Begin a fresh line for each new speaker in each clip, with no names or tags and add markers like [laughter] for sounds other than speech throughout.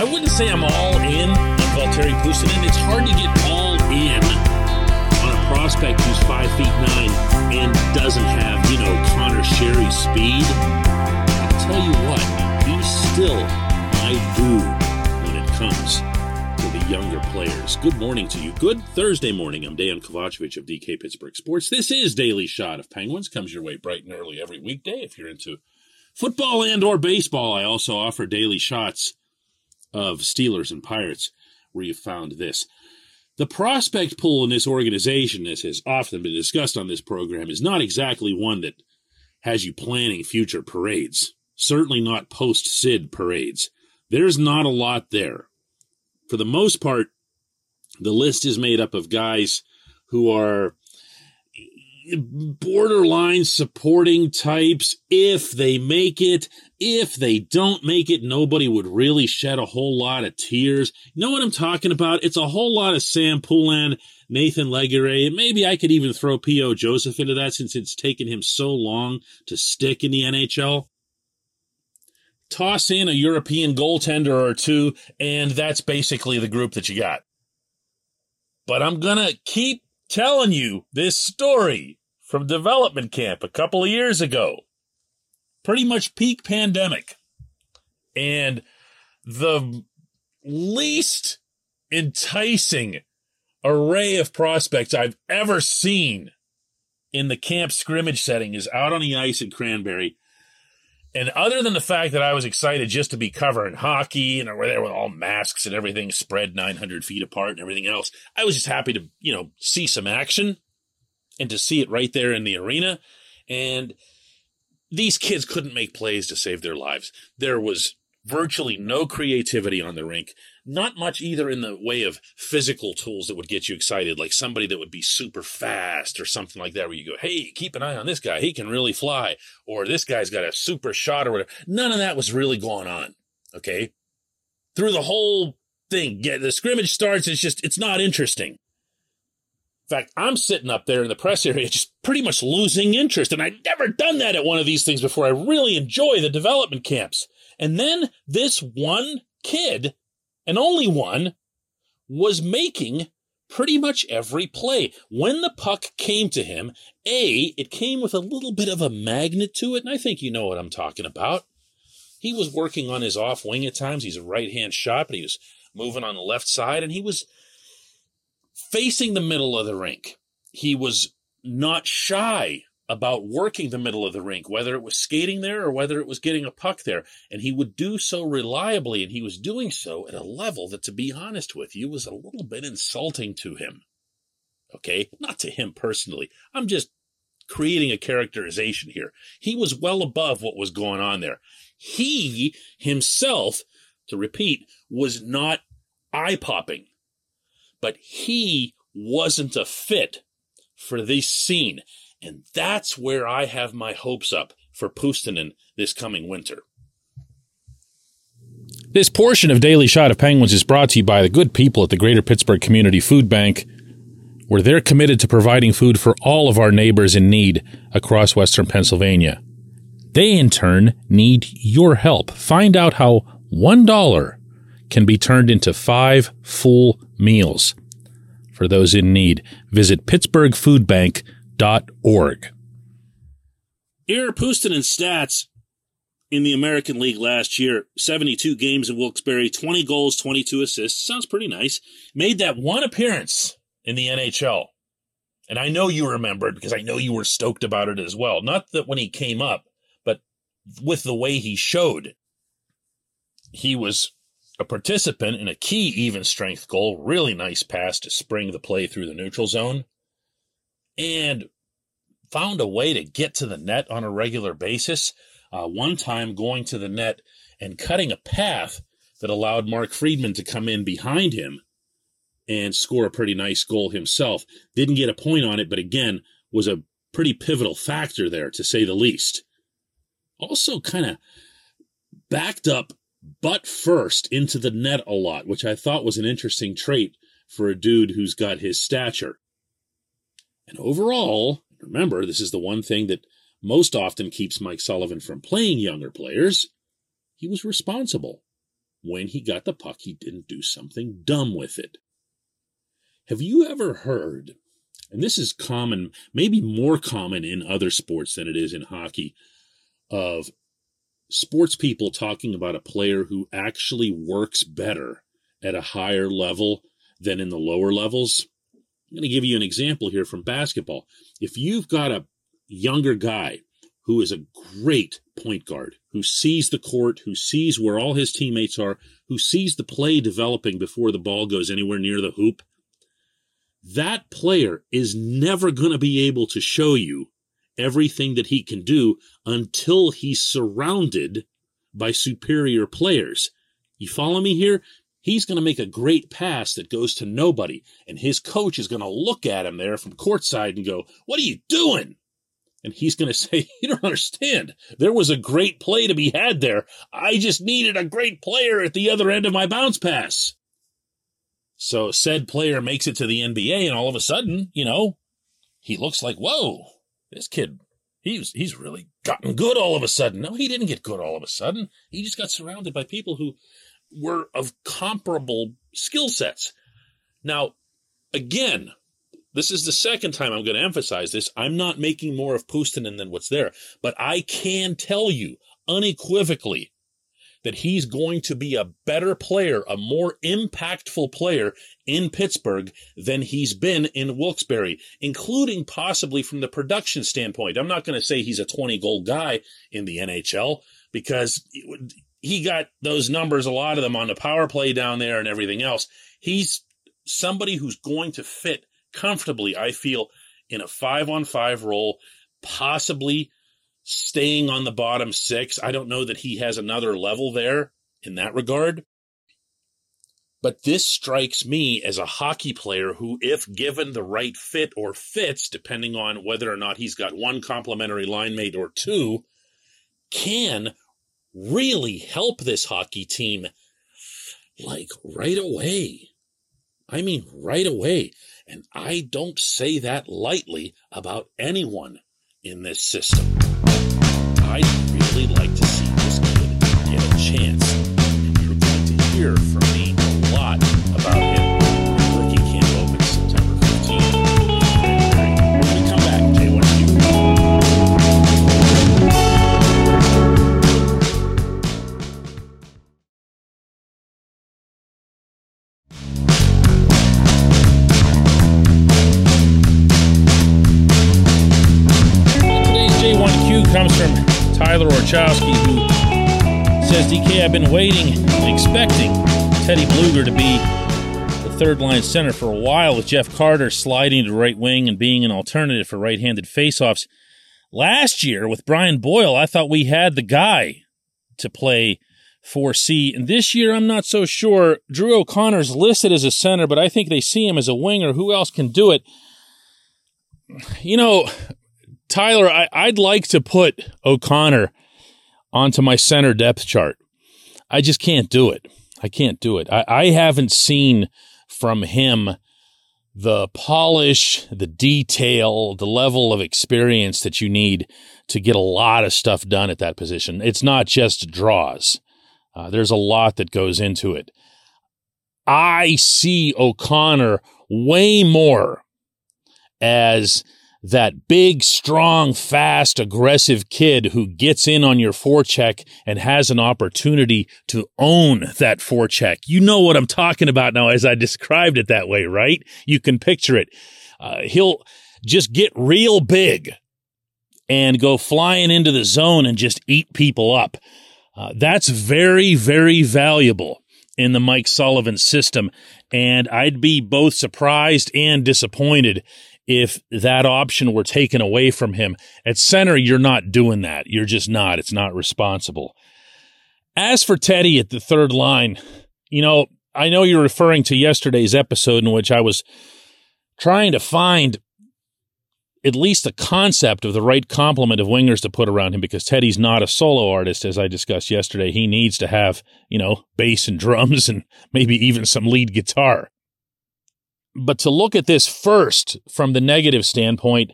I wouldn't say I'm all in on Valtteri Puustinen. It's hard to get all in on a prospect who's five feet nine and doesn't have, you know, Conor Sheary speed. I'll tell you what, he's still my boo when it comes to the younger players. Good morning to you. Good Thursday morning. I'm Dan Kovacevic of DK Pittsburgh Sports. This is Daily Shot of Penguins. Comes your way bright and early every weekday if you're into football and or baseball. I also offer daily shots of Steelers and Pirates where you found this. The prospect pool in this organization, as has often been discussed on this program, is not exactly one that has you planning future parades. Certainly not post Sid parades. There's not a lot there. For the most part, the list is made up of guys who are borderline supporting types. If they make it, if they don't make it, nobody would really shed a whole lot of tears. You know what I'm talking about? It's a whole lot of Sam Poulin, Nathan Legare. Maybe I could even throw P.O. Joseph into that since it's taken him so long to stick in the NHL. Toss in a European goaltender or two, and that's basically the group that you got. But I'm going to keep telling you this story from development camp a couple of years ago. Pretty much peak pandemic. And the least enticing array of prospects I've ever seen in the camp scrimmage setting is out on the ice at Cranberry. And other than the fact that I was excited just to be covering hockey and we're there with all masks and everything spread 900 feet apart and everything else, I was just happy to, you know, see some action and to see it right there in the arena. And these kids couldn't make plays to save their lives. There was virtually no creativity on the rink, not much either in the way of physical tools that would get you excited, like somebody that would be super fast or something like that, where you go, Hey, keep an eye on this guy. He can really fly. Or this guy's got a super shot or whatever. None of that was really going on. Okay. Through the whole thing, get the scrimmage starts. It's just, it's not interesting. Fact, I'm sitting up there in the press area just pretty much losing interest. And I'd never done that at one of these things before. I really enjoy the development camps. And then this one kid, and only one, was making pretty much every play. When the puck came to him, A, it came with a little bit of a magnet to it, and I think you know what I'm talking about. He was working on his off wing at times. He's a right hand shot, but he was moving on the left side, and he was facing the middle of the rink. He was not shy about working the middle of the rink, whether it was skating there or whether it was getting a puck there. And he would do so reliably, and he was doing so at a level that, to be honest with you, was a little bit insulting to him. Okay? Not to him personally. I'm just creating a characterization here. He was well above what was going on there. He himself, to repeat, was not eye popping but he wasn't a fit for this scene. And that's where I have my hopes up for Puustinen this coming winter. This portion of Daily Shot of Penguins is brought to you by the good people at the Greater Pittsburgh Community Food Bank, where they're committed to providing food for all of our neighbors in need across Western Pennsylvania. They, in turn, need your help. Find out how $1 can be turned into five full meals for those in need. Visit pittsburghfoodbank.org. Eero Puustinen stats in the American League last year 72 games in Wilkes-Barre, 20 goals, 22 assists. Sounds pretty nice. Made that one appearance in the NHL. And I know you remembered because I know you were stoked about it as well. Not that when he came up, but with the way he showed. He was a participant in a key even strength goal. Really nice pass to spring the play through the neutral zone. And found a way to get to the net on a regular basis. Uh, one time going to the net and cutting a path that allowed Mark Friedman to come in behind him and score a pretty nice goal himself. Didn't get a point on it, but again, was a pretty pivotal factor there, to say the least. Also, kind of backed up butt first into the net a lot, which I thought was an interesting trait for a dude who's got his stature. And overall, remember, this is the one thing that most often keeps Mike Sullivan from playing younger players. He was responsible. when he got the puck, he didn't do something dumb with it. Have you ever heard, and this is common, maybe more common in other sports than it is in hockey, of sports people talking about a player who actually works better at a higher level than in the lower levels? I'm going to give you an example here from basketball. If you've got a younger guy who is a great point guard, who sees the court, who sees where all his teammates are, who sees the play developing before the ball goes anywhere near the hoop, that player is never going to be able to show you everything that he can do until he's surrounded by superior players. You follow me here? He's going to make a great pass that goes to nobody, and his coach is going to look at him there from courtside and go, What are you doing? And he's going [laughs] to say, You don't understand. There was a great play to be had there. I just needed a great player at the other end of my bounce pass. So said player makes it to the NBA, and all of a sudden, you know, he looks like, Whoa, this kid, he's, he's really gotten good all of a sudden. No, he didn't get good all of a sudden. He just got surrounded by people who were of comparable skill sets. Now, again, this is the second time I'm going to emphasize this. I'm not making more of Puustinen than what's there, but I can tell you unequivocally that he's going to be a better player, a more impactful player in Pittsburgh than he's been in Wilkes-Barre, including possibly from the production standpoint. I'm not going to say he's a 20 goal guy in the NHL because he got those numbers, a lot of them on the power play down there and everything else. He's somebody who's going to fit comfortably, I feel, in a five on five role, possibly staying on the bottom six. I don't know that he has another level there in that regard. But this strikes me as a hockey player who, if given the right fit or fits, depending on whether or not he's got one complementary line mate or two, can really help this hockey team like right away. I mean, right away. And I don't say that lightly about anyone in this system. I'd really like to see says, DK, I've been waiting and expecting Teddy Blueger to be the third line center for a while, with Jeff Carter sliding to right wing and being an alternative for right handed faceoffs. Last year with Brian Boyle, I thought we had the guy to play 4C. And this year, I'm not so sure. Drew O'Connor's listed as a center, but I think they see him as a winger. Who else can do it? You know, Tyler, I, would like to put O'Connor onto my center depth chart. I just can't do it. I can't do it. I, I haven't seen from him the polish, the detail, the level of experience that you need to get a lot of stuff done at that position. It's not just draws. Uh, there's a lot that goes into it. I see O'Connor way more as that big, strong, fast, aggressive kid who gets in on your forecheck and has an opportunity to own that forecheck. You know what I'm talking about now as I described it that way, right? You can picture it. Uh, he'll just get real big and go flying into the zone and just eat people up. Uh, that's very, very valuable in the Mike Sullivan system. And I'd be both surprised and disappointed if that option were taken away from him. At center, you're not doing that. You're just not. It's not responsible. As for Teddy at the third line, you know, I know you're referring to yesterday's episode in which I was trying to find at least a concept of the right complement of wingers to put around him because Teddy's not a solo artist, as I discussed yesterday. He needs to have, you know, bass and drums and maybe even some lead guitar. But to look at this first from the negative standpoint,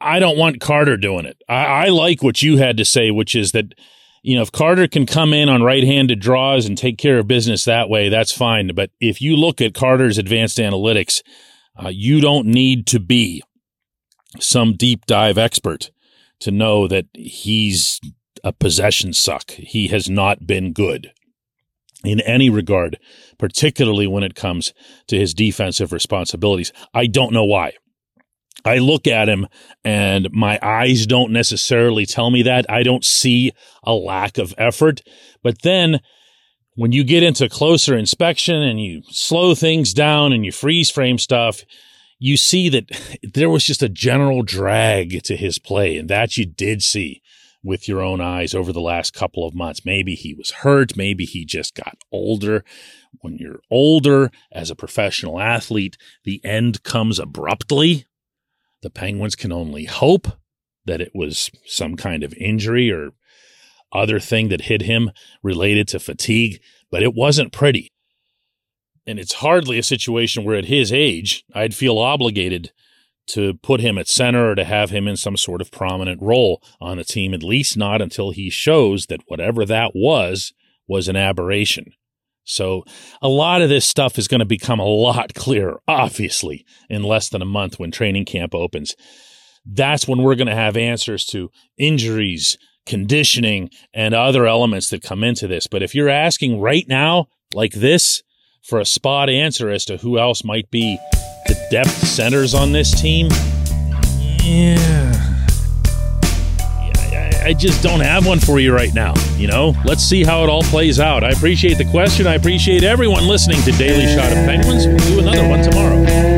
I don't want Carter doing it. I, I like what you had to say, which is that you know, if Carter can come in on right handed draws and take care of business that way, that's fine. But if you look at Carter's advanced analytics, uh, you don't need to be some deep dive expert to know that he's a possession suck. He has not been good in any regard, particularly when it comes to his defensive responsibilities. I don't know why. I look at him and my eyes don't necessarily tell me that. I don't see a lack of effort. But then when you get into closer inspection and you slow things down and you freeze frame stuff, you see that [laughs] there was just a general drag to his play. And that you did see with your own eyes over the last couple of months. Maybe he was hurt. Maybe he just got older. When you're older as a professional athlete, the end comes abruptly the Penguins can only hope that it was some kind of injury or other thing that hit him related to fatigue, but it wasn't pretty. And it's hardly a situation where at his age, I'd feel obligated to put him at center or to have him in some sort of prominent role on a team, at least not until he shows that whatever that was, was an aberration. So a lot of this stuff is going to become a lot [laughs] clearer, obviously, in less than a month when training camp opens. That's when we're going to have answers to injuries, conditioning, and other elements that come into this. But if you're asking right now, like this, for a spot answer as to who else might be the depth centers on this team, yeah. I just don't have one for you right now. You know, let's see how it all plays out. I appreciate the question. I appreciate everyone listening to Daily Shot of Penguins. We'll do another one tomorrow.